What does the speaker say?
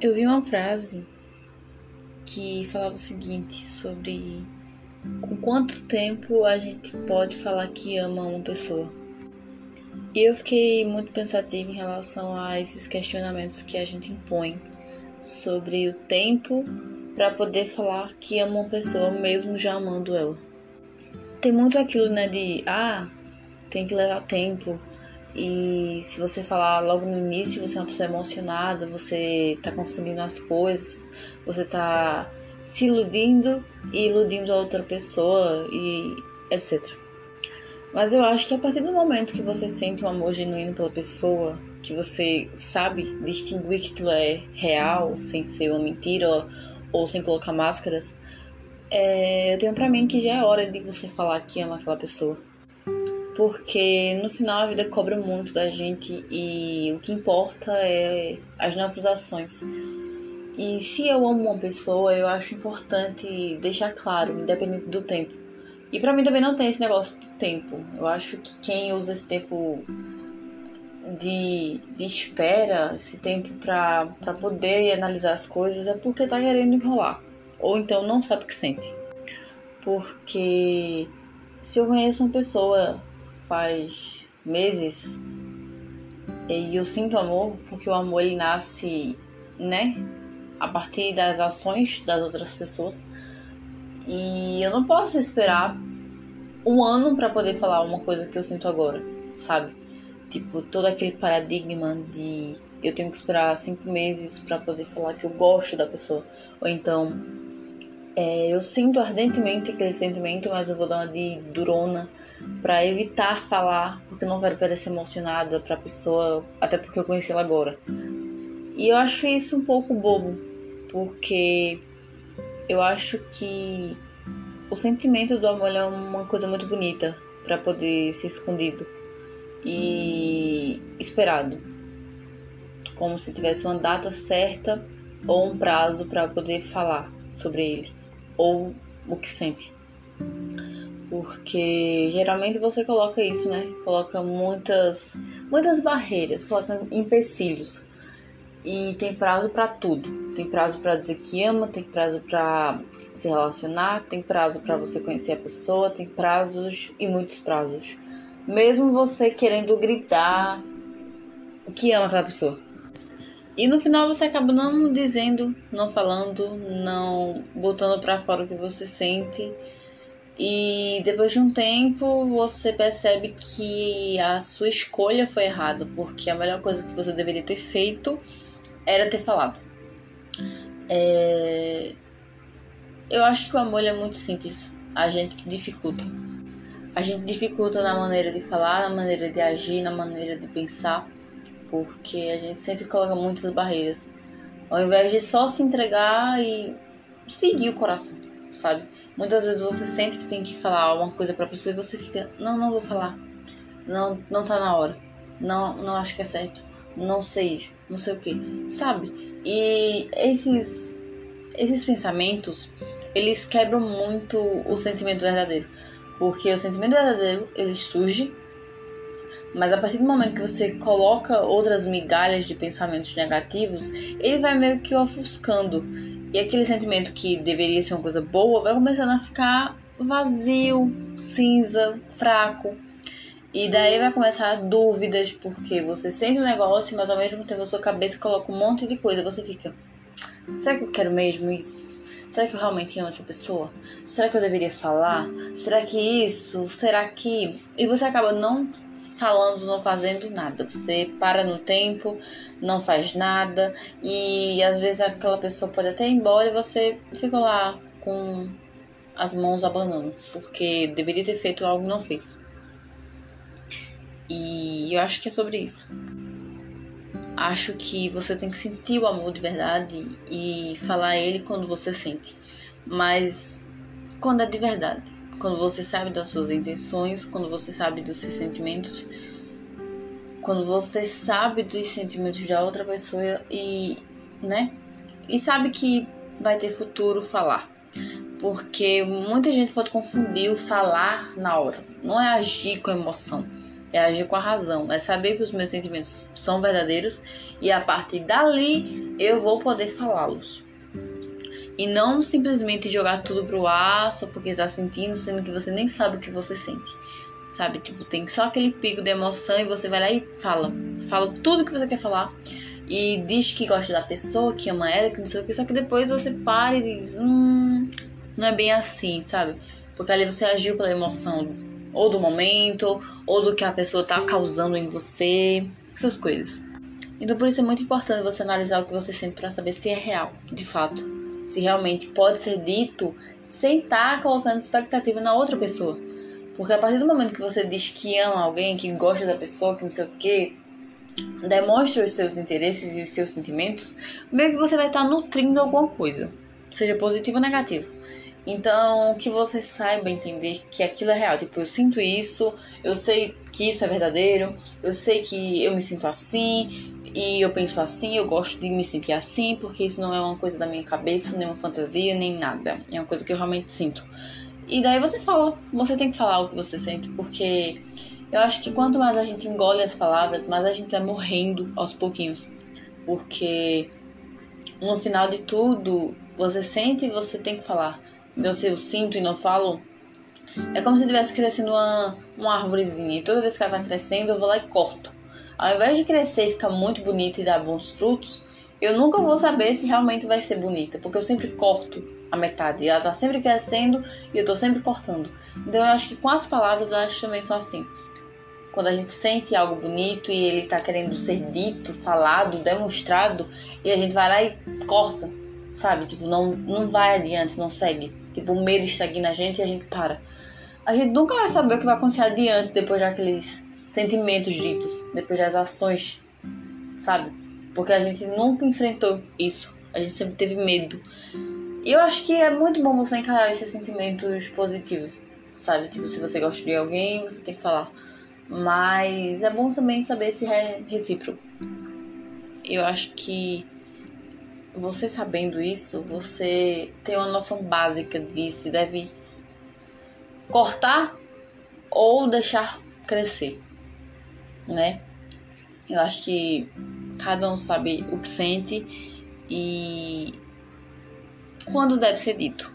Eu vi uma frase que falava o seguinte sobre com quanto tempo a gente pode falar que ama uma pessoa. E eu fiquei muito pensativa em relação a esses questionamentos que a gente impõe sobre o tempo para poder falar que ama uma pessoa mesmo já amando ela. Tem muito aquilo, né, de ah, tem que levar tempo, e se você falar logo no início, você é uma pessoa emocionada, você tá confundindo as coisas, você tá se iludindo e iludindo a outra pessoa e etc. Mas eu acho que a partir do momento que você sente um amor genuíno pela pessoa, que você sabe distinguir que aquilo é real, sem ser uma mentira ou, ou sem colocar máscaras, é, eu tenho pra mim que já é hora de você falar que ama aquela pessoa porque no final a vida cobra muito da gente e o que importa é as nossas ações. E se eu amo uma pessoa, eu acho importante deixar claro, independente do tempo. E para mim também não tem esse negócio de tempo. Eu acho que quem usa esse tempo de, de espera, esse tempo para poder analisar as coisas, é porque tá querendo enrolar. Ou então não sabe o que sente. Porque se eu conheço uma pessoa faz meses e eu sinto amor porque o amor ele nasce, né, a partir das ações das outras pessoas. E eu não posso esperar um ano para poder falar uma coisa que eu sinto agora, sabe? Tipo, todo aquele paradigma de eu tenho que esperar cinco meses para poder falar que eu gosto da pessoa. Ou então, é, eu sinto ardentemente aquele sentimento, mas eu vou dar uma de durona para evitar falar, porque eu não quero parecer emocionada pra pessoa, até porque eu conheci ela agora. E eu acho isso um pouco bobo, porque eu acho que o sentimento do amor é uma coisa muito bonita para poder ser escondido e esperado, como se tivesse uma data certa ou um prazo para poder falar sobre ele ou o que sente. Porque geralmente você coloca isso, né? Coloca muitas muitas barreiras, coloca empecilhos. E tem prazo para tudo. Tem prazo para dizer que ama, tem prazo para se relacionar, tem prazo para você conhecer a pessoa, tem prazos e muitos prazos. Mesmo você querendo gritar que ama aquela pessoa. E no final você acaba não dizendo, não falando, não botando para fora o que você sente. E depois de um tempo você percebe que a sua escolha foi errada, porque a melhor coisa que você deveria ter feito era ter falado. É... Eu acho que o amor é muito simples, a gente que dificulta. A gente dificulta na maneira de falar, na maneira de agir, na maneira de pensar porque a gente sempre coloca muitas barreiras. Ao invés de só se entregar e seguir o coração, sabe? Muitas vezes você sente que tem que falar alguma coisa pra pessoa e você fica, não, não vou falar. Não, não tá na hora. Não, não acho que é certo. Não sei isso, não sei o que, sabe? E esses esses pensamentos, eles quebram muito o sentimento verdadeiro. Porque o sentimento verdadeiro, ele surge mas a partir do momento que você coloca outras migalhas de pensamentos negativos, ele vai meio que ofuscando. E aquele sentimento que deveria ser uma coisa boa vai começando a ficar vazio, cinza, fraco. E daí vai começar dúvidas, porque você sente um negócio, mas ao mesmo tempo a sua cabeça coloca um monte de coisa. Você fica: será que eu quero mesmo isso? Será que eu realmente amo essa pessoa? Será que eu deveria falar? Será que isso? Será que. E você acaba não falando, não fazendo nada. Você para no tempo, não faz nada e às vezes aquela pessoa pode até ir embora e você fica lá com as mãos abanando, porque deveria ter feito algo e não fez. E eu acho que é sobre isso. Acho que você tem que sentir o amor de verdade e falar ele quando você sente, mas quando é de verdade quando você sabe das suas intenções, quando você sabe dos seus sentimentos, quando você sabe dos sentimentos da outra pessoa e, né? E sabe que vai ter futuro falar. Porque muita gente pode confundir o falar na hora. Não é agir com emoção. é agir com a razão, é saber que os meus sentimentos são verdadeiros e a partir dali eu vou poder falá-los. E não simplesmente jogar tudo pro ar só porque está sentindo, sendo que você nem sabe o que você sente. Sabe? Tipo, tem só aquele pico de emoção e você vai lá e fala. Fala tudo que você quer falar. E diz que gosta da pessoa, que ama ela, que não sei o que. Só que depois você para e diz: Hum, não é bem assim, sabe? Porque ali você agiu pela emoção ou do momento, ou do que a pessoa tá causando em você, essas coisas. Então por isso é muito importante você analisar o que você sente para saber se é real, de fato, se realmente pode ser dito sem estar tá colocando expectativa na outra pessoa. Porque a partir do momento que você diz que ama alguém, que gosta da pessoa, que não sei o que, demonstra os seus interesses e os seus sentimentos, meio que você vai estar tá nutrindo alguma coisa, seja positivo ou negativo. Então, que você saiba entender que aquilo é real. Tipo, eu sinto isso, eu sei que isso é verdadeiro, eu sei que eu me sinto assim e eu penso assim, eu gosto de me sentir assim, porque isso não é uma coisa da minha cabeça, nem uma fantasia, nem nada. É uma coisa que eu realmente sinto. E daí você fala, você tem que falar o que você sente, porque eu acho que quanto mais a gente engole as palavras, mais a gente vai morrendo aos pouquinhos. Porque no final de tudo, você sente e você tem que falar. Então, se eu sinto e não falo, é como se estivesse crescendo uma, uma árvorezinha. E toda vez que ela tá crescendo, eu vou lá e corto. Ao invés de crescer e ficar muito bonita e dar bons frutos, eu nunca vou saber se realmente vai ser bonita, porque eu sempre corto a metade. Ela tá sempre crescendo e eu tô sempre cortando. Então eu acho que com as palavras elas também são assim. Quando a gente sente algo bonito e ele tá querendo ser dito, falado, demonstrado, e a gente vai lá e corta, sabe? Tipo, não, não vai adiante, não segue. Tipo, o medo estagna a gente e a gente para. A gente nunca vai saber o que vai acontecer adiante depois daqueles sentimentos ditos, depois das ações, sabe? Porque a gente nunca enfrentou isso. A gente sempre teve medo. E eu acho que é muito bom você encarar esses sentimentos positivos, sabe? Tipo, se você gosta de alguém, você tem que falar. Mas é bom também saber se é recíproco. Eu acho que você sabendo isso, você tem uma noção básica de se deve cortar ou deixar crescer, né? Eu acho que cada um sabe o que sente e quando deve ser dito.